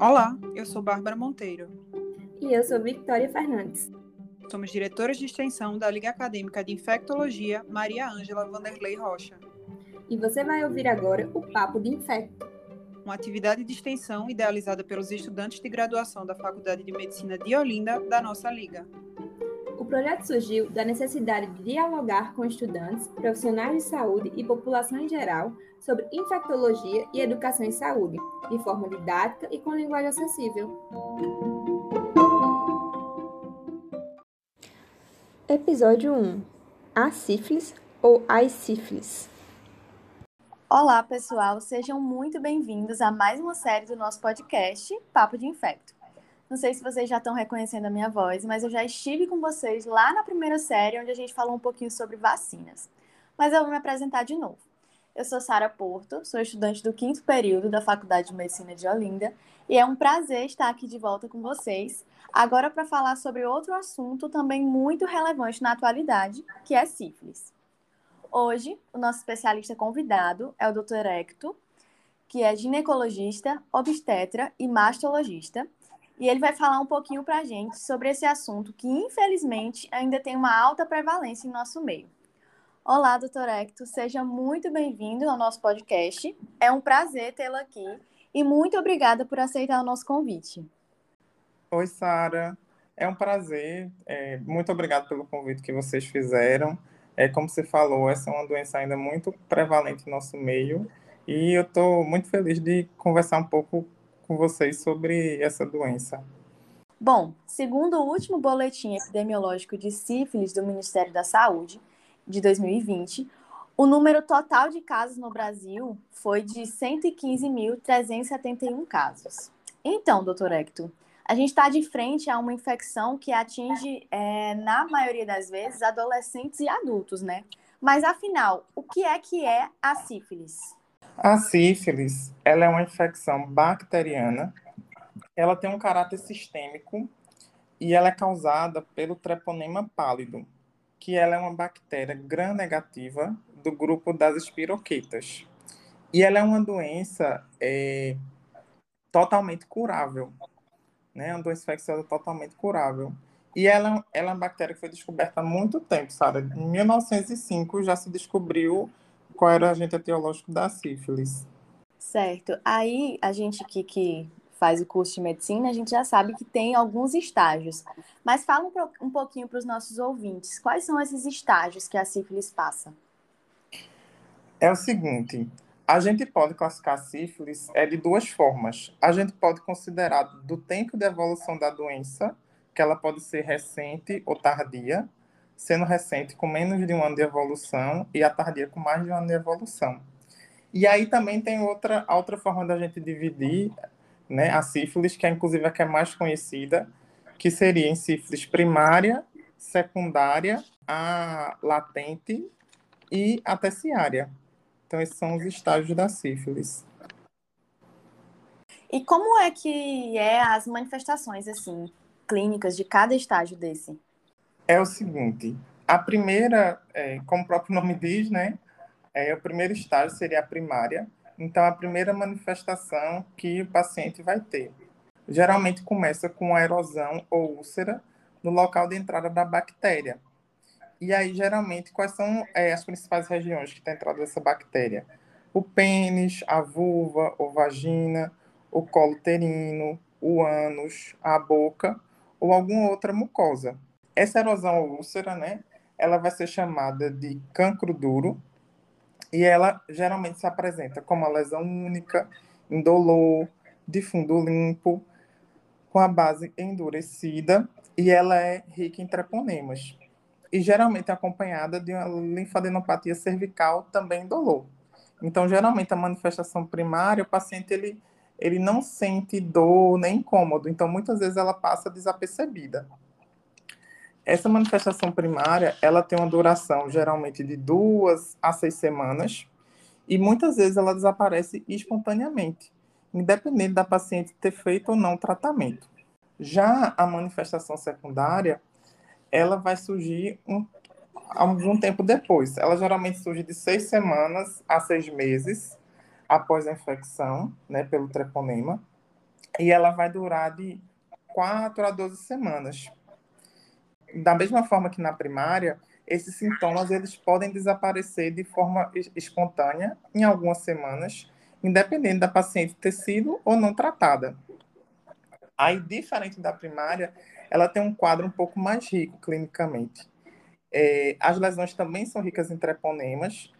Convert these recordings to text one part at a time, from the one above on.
Olá, eu sou Bárbara Monteiro. E eu sou Victoria Fernandes. Somos diretoras de extensão da Liga Acadêmica de Infectologia Maria Ângela Vanderlei Rocha. E você vai ouvir agora o Papo de Infecto, uma atividade de extensão idealizada pelos estudantes de graduação da Faculdade de Medicina de Olinda da nossa Liga. O projeto surgiu da necessidade de dialogar com estudantes, profissionais de saúde e população em geral sobre infectologia e educação em saúde, de forma didática e com linguagem acessível. Episódio 1 A sífilis ou as sífilis. Olá, pessoal, sejam muito bem-vindos a mais uma série do nosso podcast Papo de Infecto. Não sei se vocês já estão reconhecendo a minha voz, mas eu já estive com vocês lá na primeira série, onde a gente falou um pouquinho sobre vacinas. Mas eu vou me apresentar de novo. Eu sou Sara Porto, sou estudante do quinto período da Faculdade de Medicina de Olinda e é um prazer estar aqui de volta com vocês, agora para falar sobre outro assunto também muito relevante na atualidade, que é sífilis. Hoje, o nosso especialista convidado é o Dr. Hector, que é ginecologista, obstetra e mastologista, e ele vai falar um pouquinho para a gente sobre esse assunto que, infelizmente, ainda tem uma alta prevalência em nosso meio. Olá, doutor Hector, seja muito bem-vindo ao nosso podcast. É um prazer tê-lo aqui e muito obrigada por aceitar o nosso convite. Oi, Sara. É um prazer. É, muito obrigado pelo convite que vocês fizeram. É, como você falou, essa é uma doença ainda muito prevalente no nosso meio e eu estou muito feliz de conversar um pouco com vocês sobre essa doença. Bom, segundo o último boletim epidemiológico de sífilis do Ministério da Saúde, de 2020, o número total de casos no Brasil foi de 115.371 casos. Então, doutor Hector, a gente está de frente a uma infecção que atinge, é, na maioria das vezes, adolescentes e adultos, né? Mas afinal, o que é que é a sífilis? A sífilis, ela é uma infecção bacteriana. Ela tem um caráter sistêmico e ela é causada pelo treponema pálido, que ela é uma bactéria gram-negativa do grupo das espiroquetas. E ela é uma doença é, totalmente curável né? Uma doença infecciosa totalmente curável. E ela, ela é uma bactéria que foi descoberta há muito tempo, Sara. Em 1905 já se descobriu qual era o agente etiológico da sífilis. Certo. Aí, a gente que, que faz o curso de medicina, a gente já sabe que tem alguns estágios. Mas fala um, um pouquinho para os nossos ouvintes. Quais são esses estágios que a sífilis passa? É o seguinte, a gente pode classificar a sífilis é de duas formas. A gente pode considerar do tempo de evolução da doença, que ela pode ser recente ou tardia, sendo recente com menos de um ano de evolução e a tardia com mais de um ano de evolução. E aí também tem outra, outra forma da gente dividir né, a sífilis, que é inclusive a que é mais conhecida, que seria em sífilis primária, secundária, a latente e a terciária. Então, esses são os estágios da sífilis. E como é que é as manifestações, assim, clínicas de cada estágio desse? É o seguinte, a primeira, é, como o próprio nome diz, né, é, o primeiro estágio seria a primária, então a primeira manifestação que o paciente vai ter. Geralmente começa com a erosão ou úlcera no local de entrada da bactéria. E aí, geralmente, quais são é, as principais regiões que tem entrada dessa bactéria? O pênis, a vulva ou vagina, o colo uterino, o ânus, a boca ou alguma outra mucosa. Essa erosão úlcera, né, ela vai ser chamada de cancro duro e ela geralmente se apresenta como uma lesão única, indolor, de fundo limpo, com a base endurecida e ela é rica em treponemas e geralmente acompanhada de uma linfadenopatia cervical também dolor. Então, geralmente a manifestação primária, o paciente ele, ele não sente dor nem incômodo, então muitas vezes ela passa desapercebida. Essa manifestação primária, ela tem uma duração geralmente de duas a seis semanas e muitas vezes ela desaparece espontaneamente, independente da paciente ter feito ou não tratamento. Já a manifestação secundária, ela vai surgir um, algum tempo depois. Ela geralmente surge de seis semanas a seis meses após a infecção, né, pelo treponema. e ela vai durar de 4 a 12 semanas. Da mesma forma que na primária, esses sintomas eles podem desaparecer de forma espontânea em algumas semanas, independente da paciente ter sido ou não tratada. Aí, diferente da primária, ela tem um quadro um pouco mais rico clinicamente. É, as lesões também são ricas em treponemas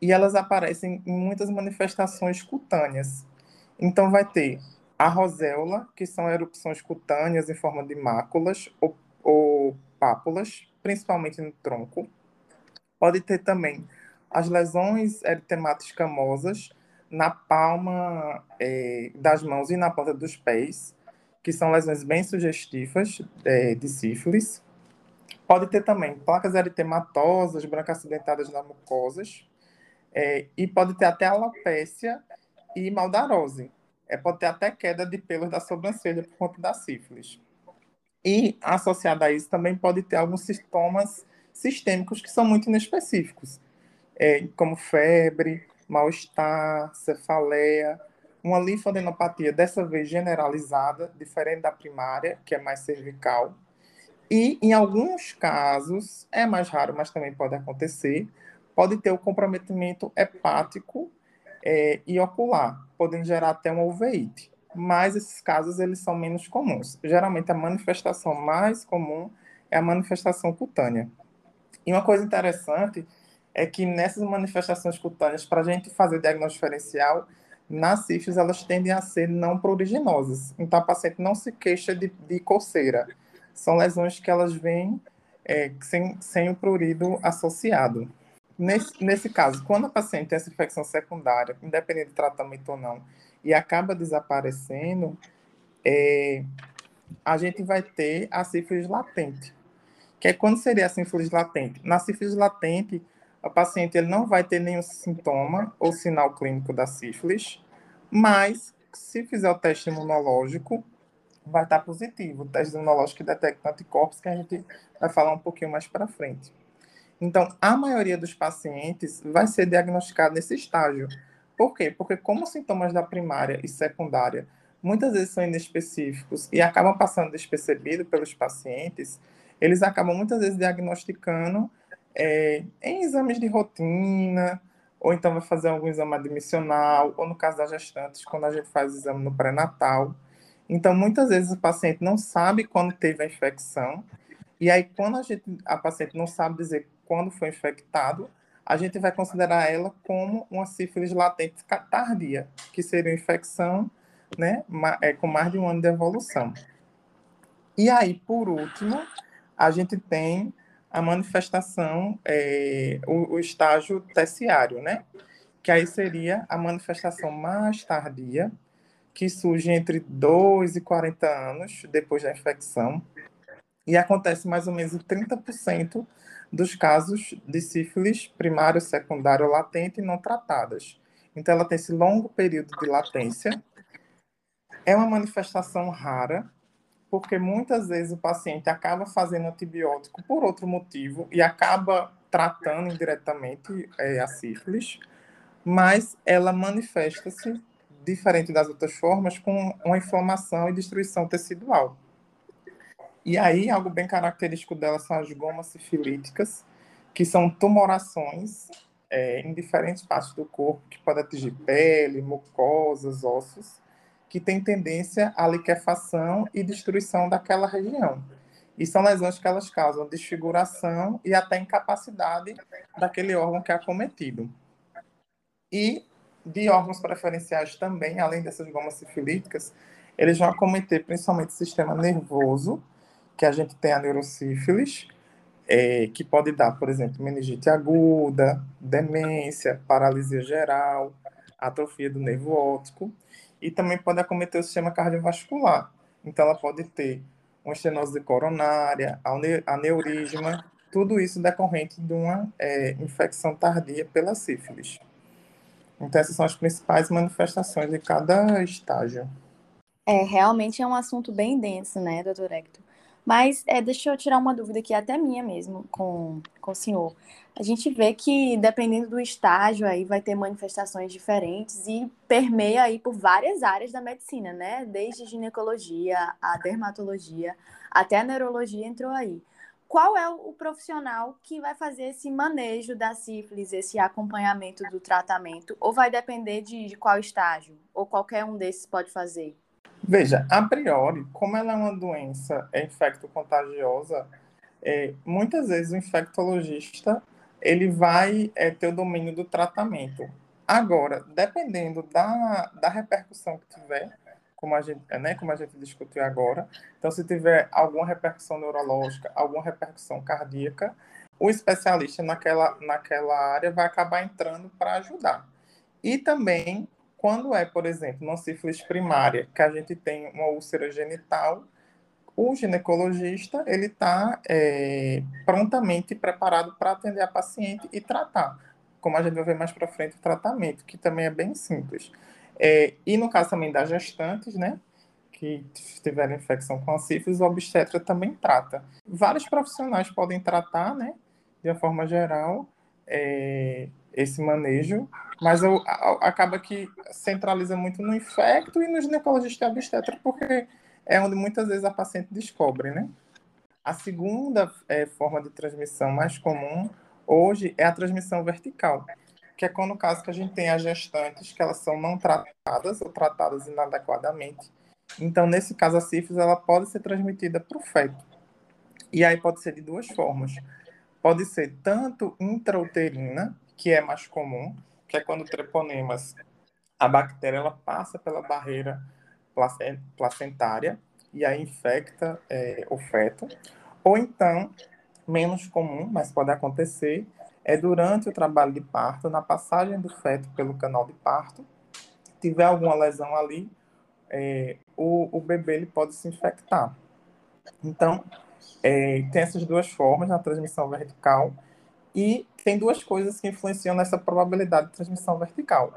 e elas aparecem em muitas manifestações cutâneas. Então, vai ter a roséola, que são erupções cutâneas em forma de máculas ou, pápulas, principalmente no tronco. Pode ter também as lesões eritematas escamosas na palma é, das mãos e na ponta dos pés, que são lesões bem sugestivas é, de sífilis. Pode ter também placas eritematosas, brancas acidentadas nas mucosas, é, e pode ter até alopécia e maldarose. É, pode ter até queda de pelos da sobrancelha por conta da sífilis. E, associado a isso, também pode ter alguns sintomas sistêmicos que são muito inespecíficos, é, como febre, mal-estar, cefaleia, uma linfadenopatia, dessa vez generalizada, diferente da primária, que é mais cervical. E, em alguns casos, é mais raro, mas também pode acontecer, pode ter o comprometimento hepático é, e ocular, podendo gerar até uma uveíte. Mas esses casos eles são menos comuns. Geralmente a manifestação mais comum é a manifestação cutânea. E uma coisa interessante é que nessas manifestações cutâneas, para a gente fazer diagnóstico diferencial, nas sífilis elas tendem a ser não pruriginosas. Então a paciente não se queixa de, de coceira. São lesões que elas vêm é, sem, sem o prurido associado. Nesse, nesse caso, quando a paciente tem essa infecção secundária, independente do tratamento ou não, e acaba desaparecendo, é, a gente vai ter a sífilis latente. Que é quando seria a sífilis latente? Na sífilis latente, a paciente ele não vai ter nenhum sintoma ou sinal clínico da sífilis, mas se fizer o teste imunológico, vai estar positivo. O teste imunológico detecta anticorpos, que a gente vai falar um pouquinho mais para frente. Então, a maioria dos pacientes vai ser diagnosticado nesse estágio. Por quê? Porque como os sintomas da primária e secundária muitas vezes são inespecíficos e acabam passando despercebido pelos pacientes, eles acabam muitas vezes diagnosticando é, em exames de rotina, ou então vai fazer algum exame admissional, ou no caso das gestantes, quando a gente faz o exame no pré-natal. Então, muitas vezes o paciente não sabe quando teve a infecção, e aí quando a, gente, a paciente não sabe dizer quando foi infectado, a gente vai considerar ela como uma sífilis latente tardia, que seria uma infecção né, é, com mais de um ano de evolução. E aí, por último, a gente tem a manifestação, é, o, o, estágio terciário, né? Que aí seria a manifestação mais tardia, que surge entre 2 e 40 anos depois da infecção, e acontece mais ou menos em 30% dos casos de sífilis primário, secundário, latente e não tratadas. Então, ela tem esse longo período de latência. É uma manifestação rara, porque muitas vezes o paciente acaba fazendo antibiótico por outro motivo e acaba tratando indiretamente é, a sífilis, mas ela manifesta-se, diferente das outras formas, com uma inflamação e destruição tecidual. E aí, algo bem característico dela são as gomas sifilíticas, que são tumorações é, em diferentes partes do corpo, que podem atingir pele, mucosas, ossos, que têm tendência à liquefação e destruição daquela região. E são lesões que elas causam desfiguração e até incapacidade daquele órgão que é acometido. E de órgãos preferenciais também, além dessas gomas sifilíticas, eles vão acometer principalmente o sistema nervoso, que a gente tem a neurosífilis, é, que pode dar, por exemplo, meningite aguda, demência, paralisia geral, atrofia do nervo óptico, e também pode acometer o sistema cardiovascular. Então, ela pode ter uma estenose coronária, aneurisma, tudo isso decorrente de uma é, infecção tardia pela sífilis. Então, essas são as principais manifestações de cada estágio. É, realmente é um assunto bem denso, né, doutor Hector? Mas é, deixa eu tirar uma dúvida aqui, até minha mesmo, com, com o senhor. A gente vê que, dependendo do estágio, aí vai ter manifestações diferentes e permeia aí por várias áreas da medicina, né? Desde ginecologia, a dermatologia, até a neurologia entrou aí. Qual é o profissional que vai fazer esse manejo da sífilis, esse acompanhamento do tratamento? Ou vai depender de, de qual estágio? Ou qualquer um desses pode fazer? Veja, a priori, como ela é uma doença é infecto-contagiosa, é, muitas vezes o infectologista ele vai é, ter o domínio do tratamento. Agora, dependendo da, da repercussão que tiver, como a, gente, né, como a gente discutiu agora, então se tiver alguma repercussão neurológica, alguma repercussão cardíaca, o especialista naquela, naquela área vai acabar entrando para ajudar. E também quando é, por exemplo, uma sífilis primária, que a gente tem uma úlcera genital, o ginecologista ele está é, prontamente preparado para atender a paciente e tratar, como a gente vai ver mais para frente o tratamento, que também é bem simples. É, e no caso também das gestantes, né, que tiveram infecção com a sífilis, o obstetra também trata. Vários profissionais podem tratar, né, de uma forma geral, é, esse manejo, mas eu, a, acaba que centraliza muito no infecto e no ginecologista obstetra, porque é onde muitas vezes a paciente descobre, né? A segunda é, forma de transmissão mais comum hoje é a transmissão vertical, que é quando, no caso, que a gente tem as gestantes que elas são não tratadas ou tratadas inadequadamente. Então, nesse caso, a sífilis ela pode ser transmitida para o feto. E aí pode ser de duas formas. Pode ser tanto intrauterina, que é mais comum, que é quando treponemas, a bactéria ela passa pela barreira placentária e aí infecta é, o feto. Ou então, menos comum, mas pode acontecer, é durante o trabalho de parto, na passagem do feto pelo canal de parto, tiver alguma lesão ali, é, o, o bebê ele pode se infectar. Então, é, tem essas duas formas na transmissão vertical e tem duas coisas que influenciam nessa probabilidade de transmissão vertical.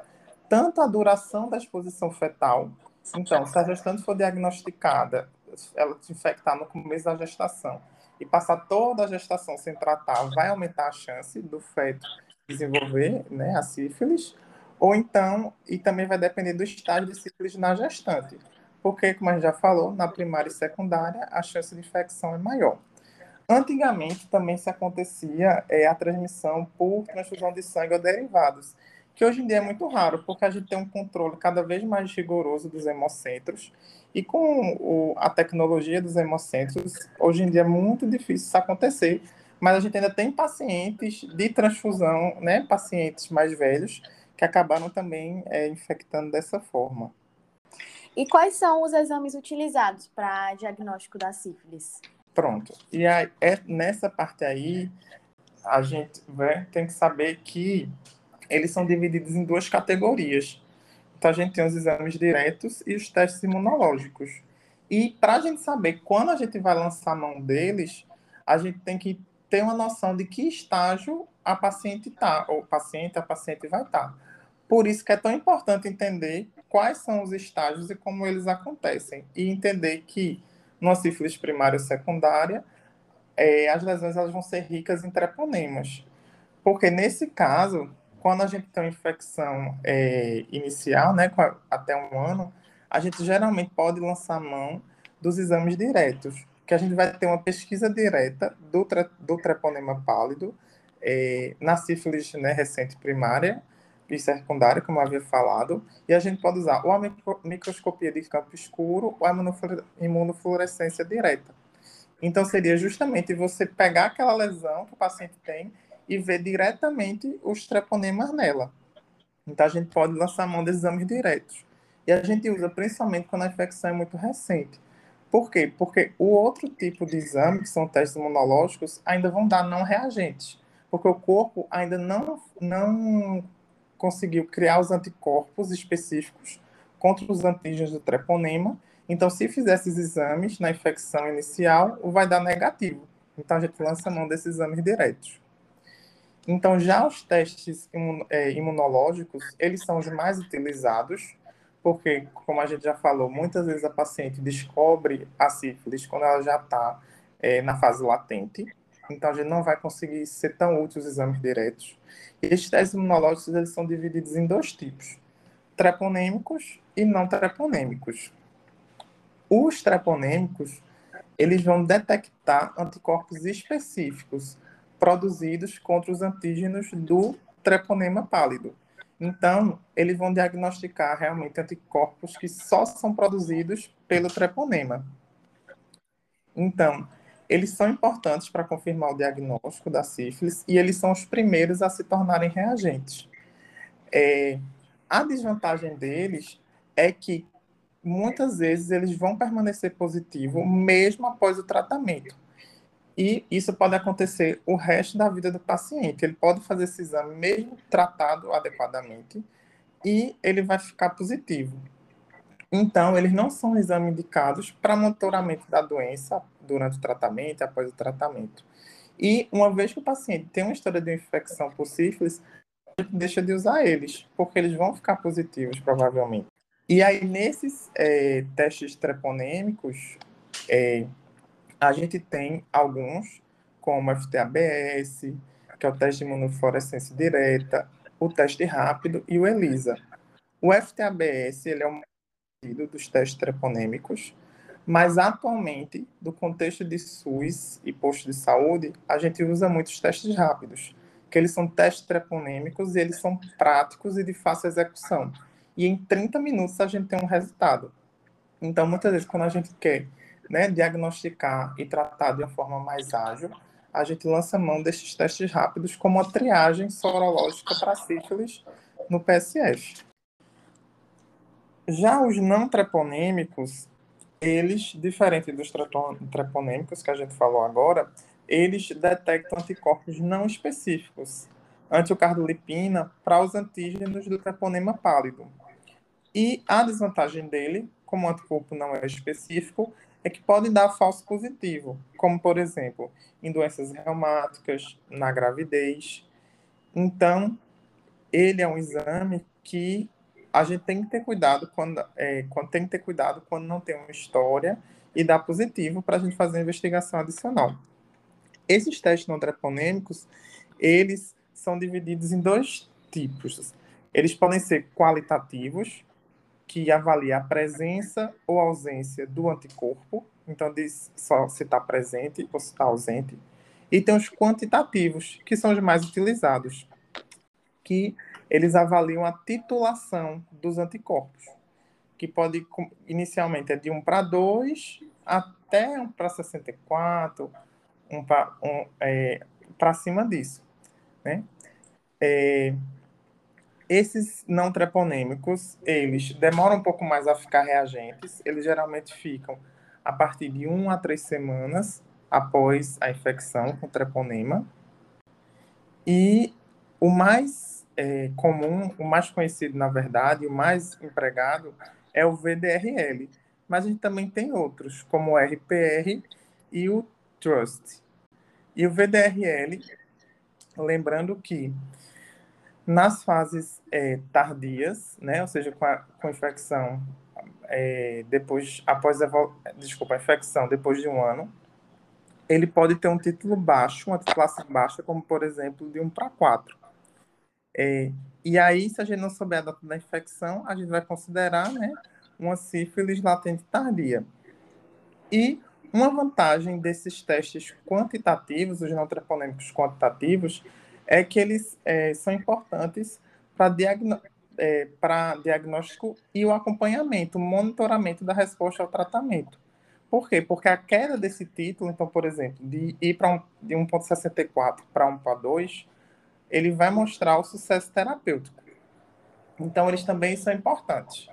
Tanto a duração da exposição fetal, então, se a gestante for diagnosticada, ela se infectar no começo da gestação e passar toda a gestação sem tratar, vai aumentar a chance do feto desenvolver né, a sífilis, ou então, e também vai depender do estágio de sífilis na gestante, porque, como a gente já falou, na primária e secundária, a chance de infecção é maior. Antigamente também se acontecia é, a transmissão por transfusão de sangue ou derivados, que hoje em dia é muito raro, porque a gente tem um controle cada vez mais rigoroso dos hemocentros, e com o, a tecnologia dos hemocentros, hoje em dia é muito difícil isso acontecer, mas a gente ainda tem pacientes de transfusão, né, pacientes mais velhos, que acabaram também é, infectando dessa forma. E quais são os exames utilizados para diagnóstico da sífilis? Pronto. E aí, é, nessa parte aí, a gente né, tem que saber que eles são divididos em duas categorias. Então, a gente tem os exames diretos e os testes imunológicos. E para a gente saber quando a gente vai lançar a mão deles, a gente tem que ter uma noção de que estágio a paciente está, ou paciente, a paciente vai estar. Tá. Por isso que é tão importante entender quais são os estágios e como eles acontecem. E entender que numa sífilis primária ou secundária, é, as lesões elas vão ser ricas em treponemas. Porque nesse caso, quando a gente tem uma infecção é, inicial, né, até um ano, a gente geralmente pode lançar mão dos exames diretos, que a gente vai ter uma pesquisa direta do, do treponema pálido é, na sífilis né, recente primária e secundária, como havia falado, e a gente pode usar ou a microscopia de campo escuro ou a imunofluorescência direta. Então, seria justamente você pegar aquela lesão que o paciente tem e ver diretamente os treponemas nela. Então, a gente pode lançar mão desses exames diretos. E a gente usa principalmente quando a infecção é muito recente. Por quê? Porque o outro tipo de exame, que são testes imunológicos, ainda vão dar não reagentes. Porque o corpo ainda não, não conseguiu criar os anticorpos específicos contra os antígenos do treponema. Então, se fizer esses exames na infecção inicial, vai dar negativo. Então, a gente lança mão desses exames diretos. Então, já os testes é, imunológicos, eles são os mais utilizados, porque, como a gente já falou, muitas vezes a paciente descobre a sífilis quando ela já está é, na fase latente, então a gente não vai conseguir ser tão útil os exames diretos. E esses testes imunológicos eles são divididos em dois tipos, treponêmicos e não treponêmicos. Os treponêmicos, eles vão detectar anticorpos específicos produzidos contra os antígenos do treponema pálido. Então, eles vão diagnosticar realmente anticorpos que só são produzidos pelo treponema. Então, eles são importantes para confirmar o diagnóstico da sífilis e eles são os primeiros a se tornarem reagentes. É, a desvantagem deles é que muitas vezes eles vão permanecer positivos mesmo após o tratamento. E isso pode acontecer o resto da vida do paciente. Ele pode fazer esse exame mesmo tratado adequadamente e ele vai ficar positivo. Então, eles não são exames indicados para monitoramento da doença durante o tratamento e após o tratamento. E uma vez que o paciente tem uma história de infecção por sífilis, a gente deixa de usar eles, porque eles vão ficar positivos, provavelmente. E aí, nesses é, testes treponêmicos, é, a gente tem alguns, como o FTABS, que é o teste de imunofluorescência direta, o teste rápido e o ELISA. O FTABS ele é um dos testes treponêmicos, mas atualmente, do contexto de SUS e posto de saúde, a gente usa muitos testes rápidos, que eles são testes treponêmicos e eles são práticos e de fácil execução. E em 30 minutos a gente tem um resultado. Então, muitas vezes, quando a gente quer né, diagnosticar e tratar de uma forma mais ágil, a gente lança mão desses testes rápidos como a triagem sorológica para sífilis no PSF. Já os não treponêmicos, eles, diferente dos treponêmicos que a gente falou agora, eles detectam anticorpos não específicos, antiocardolipina, para os antígenos do treponema pálido. E a desvantagem dele, como o anticorpo não é específico, é que pode dar falso positivo, como, por exemplo, em doenças reumáticas, na gravidez. Então, ele é um exame que a gente tem que ter cuidado quando, é, quando tem que ter cuidado quando não tem uma história e dá positivo para a gente fazer a investigação adicional. Esses testes não treponêmicos, eles são divididos em dois tipos. Eles podem ser qualitativos, que avalia a presença ou ausência do anticorpo, então diz só se está presente ou se está ausente. E tem os quantitativos, que são os mais utilizados, que eles avaliam a titulação dos anticorpos, que pode, inicialmente, é de 1 para 2 até 1 para 64, 1 para um, é, cima disso. Né? É, esses não treponêmicos, eles demoram um pouco mais a ficar reagentes, eles geralmente ficam a partir de 1 a 3 semanas após a infecção com treponema. E o mais é, comum, o mais conhecido, na verdade, o mais empregado é o VDRL. Mas a gente também tem outros, como o RPR e o Trust. E o VDRL, lembrando que nas fases é, tardias, né, ou seja, com a com infecção é, depois, após a, desculpa, a infecção depois de um ano, ele pode ter um título baixo, uma classe baixa, como por exemplo de 1 para 4. É, e aí, se a gente não souber a data da infecção, a gente vai considerar né, uma sífilis latente tardia. E uma vantagem desses testes quantitativos, os não treponêmicos quantitativos, é que eles é, são importantes para é, diagnóstico e o acompanhamento, o monitoramento da resposta ao tratamento. Por quê? Porque a queda desse título, então, por exemplo, de ir um, de 1,64 para 1 para 2, ele vai mostrar o sucesso terapêutico. Então, eles também são importantes.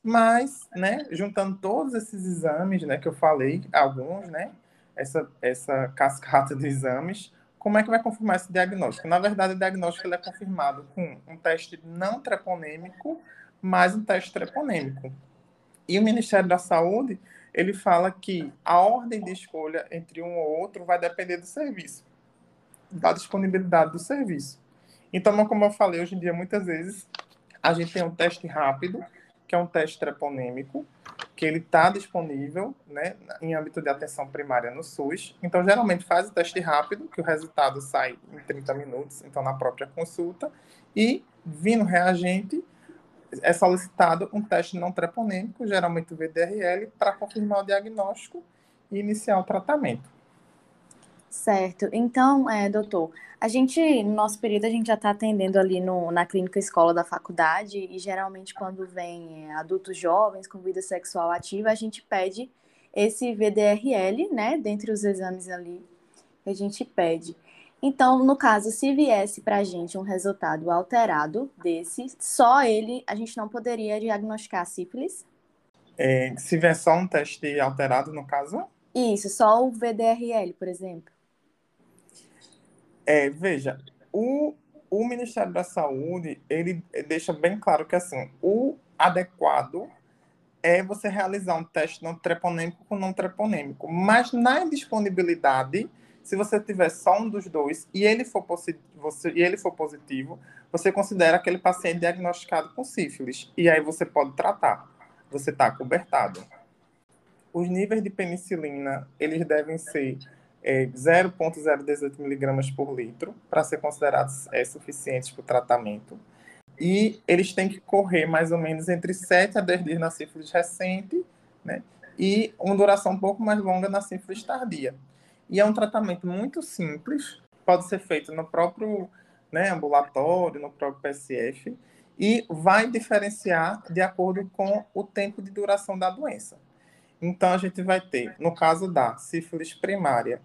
Mas, né, juntando todos esses exames, né, que eu falei, alguns, né, essa, essa cascata de exames, como é que vai confirmar esse diagnóstico? Na verdade, o diagnóstico ele é confirmado com um teste não treponêmico, mais um teste treponêmico. E o Ministério da Saúde, ele fala que a ordem de escolha entre um ou outro vai depender do serviço da disponibilidade do serviço. Então, como eu falei, hoje em dia, muitas vezes, a gente tem um teste rápido, que é um teste treponêmico, que ele está disponível né, em âmbito de atenção primária no SUS. Então, geralmente faz o teste rápido, que o resultado sai em 30 minutos, então na própria consulta, e vindo reagente, é solicitado um teste não treponêmico, geralmente o VDRL, para confirmar o diagnóstico e iniciar o tratamento. Certo. Então, é, doutor, a gente, no nosso período, a gente já está atendendo ali no, na clínica escola da faculdade e geralmente quando vem é, adultos jovens com vida sexual ativa, a gente pede esse VDRL, né, dentre os exames ali que a gente pede. Então, no caso, se viesse para a gente um resultado alterado desse, só ele, a gente não poderia diagnosticar sífilis? É, se vier só um teste alterado, no caso? Isso, só o VDRL, por exemplo. É, veja, o, o Ministério da Saúde, ele deixa bem claro que, assim, o adequado é você realizar um teste não treponêmico com não treponêmico. Mas na indisponibilidade, se você tiver só um dos dois e ele for, você, e ele for positivo, você considera aquele paciente diagnosticado com sífilis. E aí você pode tratar. Você está cobertado. Os níveis de penicilina, eles devem ser é, 0,018 miligramas por litro para ser considerados é, suficientes para o tratamento. E eles têm que correr mais ou menos entre 7 a 10 dias na sífilis recente, né? E uma duração um pouco mais longa na sífilis tardia. E é um tratamento muito simples, pode ser feito no próprio né, ambulatório, no próprio PSF, e vai diferenciar de acordo com o tempo de duração da doença. Então, a gente vai ter, no caso da sífilis primária,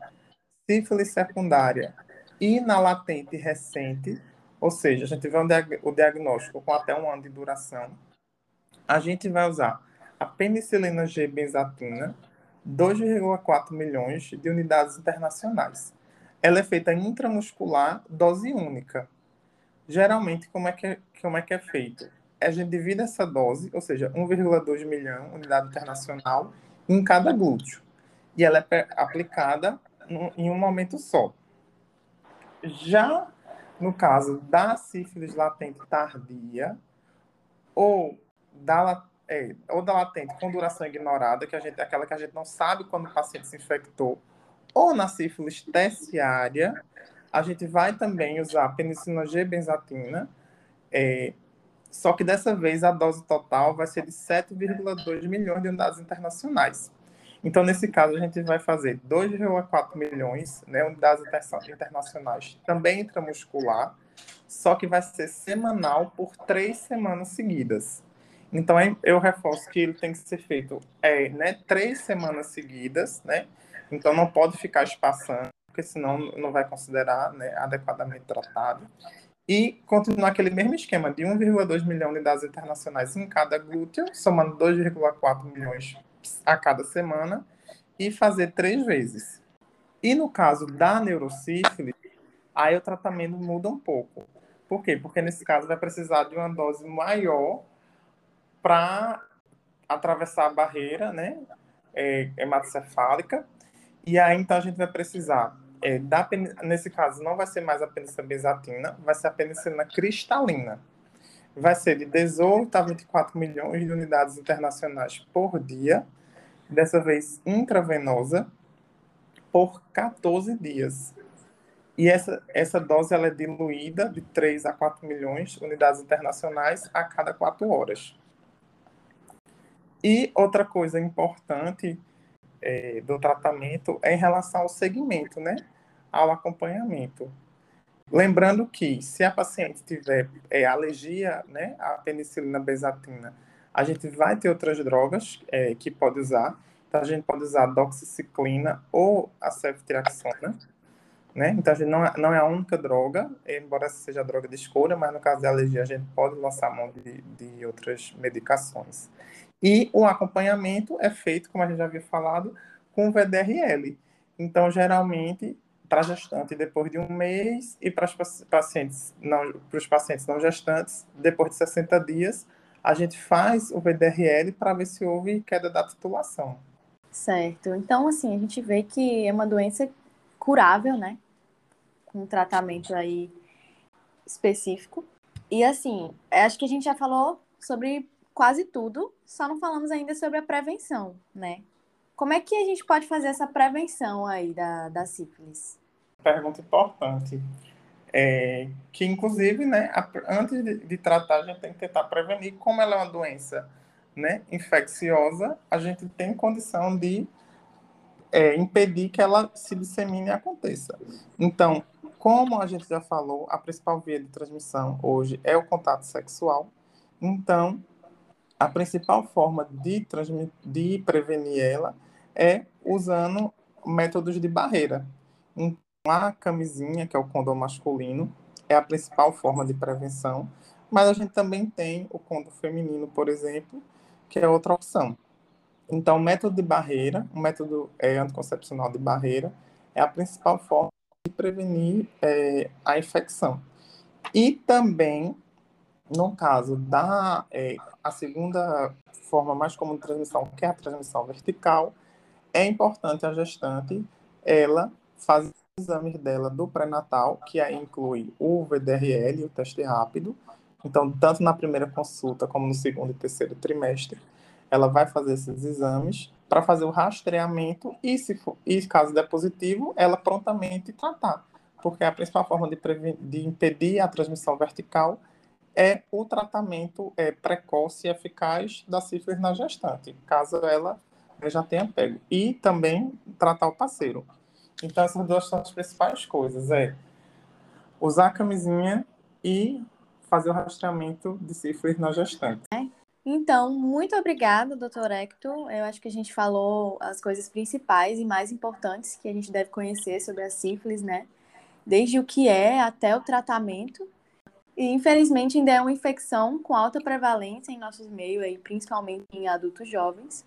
sífilis secundária e na latente recente, ou seja, a gente vê o diagnóstico com até um ano de duração, a gente vai usar a penicilina G benzatina, 2,4 milhões de unidades internacionais. Ela é feita intramuscular, dose única. Geralmente, como é que é, como é, que é feito? A gente divide essa dose, ou seja, 1,2 milhão unidade internacional, em cada glúteo. E ela é aplicada em um momento só. Já no caso da sífilis latente tardia, ou da, é, ou da latente com duração ignorada, que a gente, aquela que a gente não sabe quando o paciente se infectou, ou na sífilis terciária, a gente vai também usar penicilina G-benzatina, é, só que dessa vez a dose total vai ser de 7,2 milhões de unidades internacionais. Então, nesse caso, a gente vai fazer 2,4 milhões, né, unidades internacionais, também intramuscular, só que vai ser semanal por três semanas seguidas. Então, eu reforço que ele tem que ser feito é, né, três semanas seguidas, né? Então, não pode ficar espaçando, porque senão não vai considerar né, adequadamente tratado. E continuar aquele mesmo esquema de 1,2 milhão de unidades internacionais em cada glúteo, somando 2,4 milhões a cada semana, e fazer três vezes. E no caso da neurocífilis, aí o tratamento muda um pouco. Por quê? Porque nesse caso vai precisar de uma dose maior para atravessar a barreira, né, é, hematocefálica, e aí então a gente vai precisar é, da, nesse caso não vai ser mais a penicilina benzatina, vai ser a penicilina cristalina. Vai ser de 18 a 24 milhões de unidades internacionais por dia, dessa vez intravenosa, por 14 dias. E essa, essa dose ela é diluída de 3 a 4 milhões de unidades internacionais a cada 4 horas. E outra coisa importante é, do tratamento é em relação ao segmento, né? Ao acompanhamento. Lembrando que se a paciente tiver é, alergia né, à penicilina benzatina, a gente vai ter outras drogas é, que pode usar. Então, a gente pode usar a doxiciclina ou a ceftriaxona. Né? Então, a gente não, é, não é a única droga, embora seja a droga de escolha, mas no caso de alergia, a gente pode lançar mão de, de outras medicações. E o acompanhamento é feito, como a gente já havia falado, com VDRL. Então, geralmente, para gestante depois de um mês e para os pacientes não, para os pacientes não gestantes, depois de 60 dias, a gente faz o VDRL para ver se houve queda da titulação. Certo. Então, assim, a gente vê que é uma doença curável, né? Com um tratamento aí específico. E, assim, acho que a gente já falou sobre quase tudo, só não falamos ainda sobre a prevenção, né? Como é que a gente pode fazer essa prevenção aí da, da sífilis? Pergunta importante. É, que, inclusive, né, antes de, de, tratar, a gente tem que tentar prevenir. Como ela é uma doença né, infecciosa, a gente tem condição de é, impedir que ela se dissemine e aconteça. Então, como a gente já falou, a principal via de transmissão hoje é o contato sexual. Então, a principal forma de, de prevenir ela é usando métodos de barreira. Então, a camisinha, que é o condom masculino, é a principal forma de prevenção, mas a gente também tem o condom feminino, por exemplo, que é outra opção. Então, o método de barreira, o método é, anticoncepcional de barreira, é a principal forma de prevenir é, a infecção. E também, no caso da é, a segunda forma mais comum de transmissão, que é a transmissão vertical, é importante a gestante ela fazer exames dela do pré-natal, que aí inclui o VDRL, o teste rápido. Então, tanto na primeira consulta como no segundo e terceiro trimestre, ela vai fazer esses exames para fazer o rastreamento e, se for, e caso der positivo, ela prontamente tratar. Porque a principal forma de, de impedir a transmissão vertical é o tratamento é, precoce e eficaz da sífilis na gestante, caso ela já tenha pego. E também tratar o parceiro. Então, essas duas são as principais coisas: é usar a camisinha e fazer o rastreamento de sífilis na gestante. É. Então, muito obrigada, doutor Hector. Eu acho que a gente falou as coisas principais e mais importantes que a gente deve conhecer sobre a sífilis, né? Desde o que é até o tratamento. E, infelizmente, ainda é uma infecção com alta prevalência em nossos meios, aí, principalmente em adultos jovens.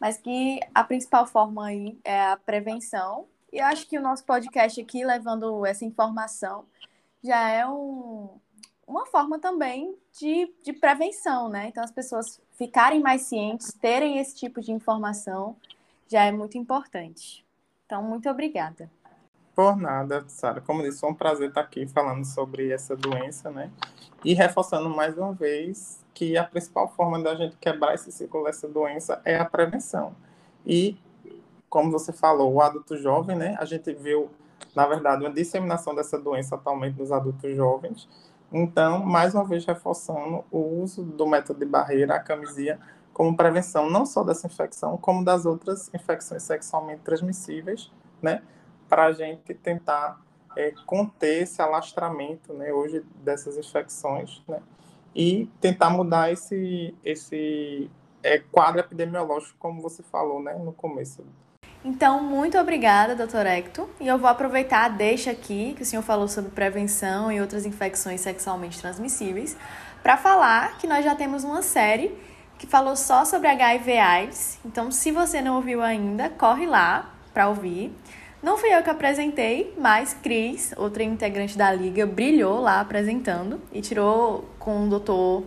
Mas que a principal forma aí é a prevenção e eu acho que o nosso podcast aqui, levando essa informação, já é um, uma forma também de, de prevenção, né? Então, as pessoas ficarem mais cientes, terem esse tipo de informação, já é muito importante. Então, muito obrigada. Por nada, Sara. Como disse, foi um prazer estar aqui falando sobre essa doença, né? E reforçando mais uma vez que a principal forma da gente quebrar esse ciclo dessa doença é a prevenção. E como você falou, o adulto jovem, né? A gente viu, na verdade, uma disseminação dessa doença atualmente nos adultos jovens. Então, mais uma vez, reforçando o uso do método de barreira, a camisinha, como prevenção não só dessa infecção, como das outras infecções sexualmente transmissíveis, né? Para a gente tentar é, conter esse alastramento, né? Hoje, dessas infecções, né? E tentar mudar esse, esse é, quadro epidemiológico, como você falou, né? No começo então, muito obrigada, doutor Hector. E eu vou aproveitar a deixa aqui, que o senhor falou sobre prevenção e outras infecções sexualmente transmissíveis, para falar que nós já temos uma série que falou só sobre HIV AIDS. Então, se você não ouviu ainda, corre lá para ouvir. Não fui eu que apresentei, mas Cris, outra integrante da liga, brilhou lá apresentando e tirou com o doutor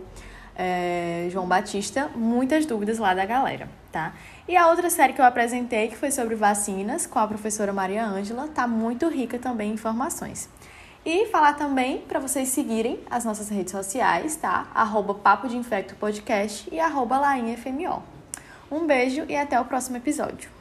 é, João Batista muitas dúvidas lá da galera, tá? E a outra série que eu apresentei, que foi sobre vacinas, com a professora Maria Ângela, tá muito rica também em informações. E falar também para vocês seguirem as nossas redes sociais, tá? Arroba Papo de Infecto Podcast e arroba LainFMO. Um beijo e até o próximo episódio.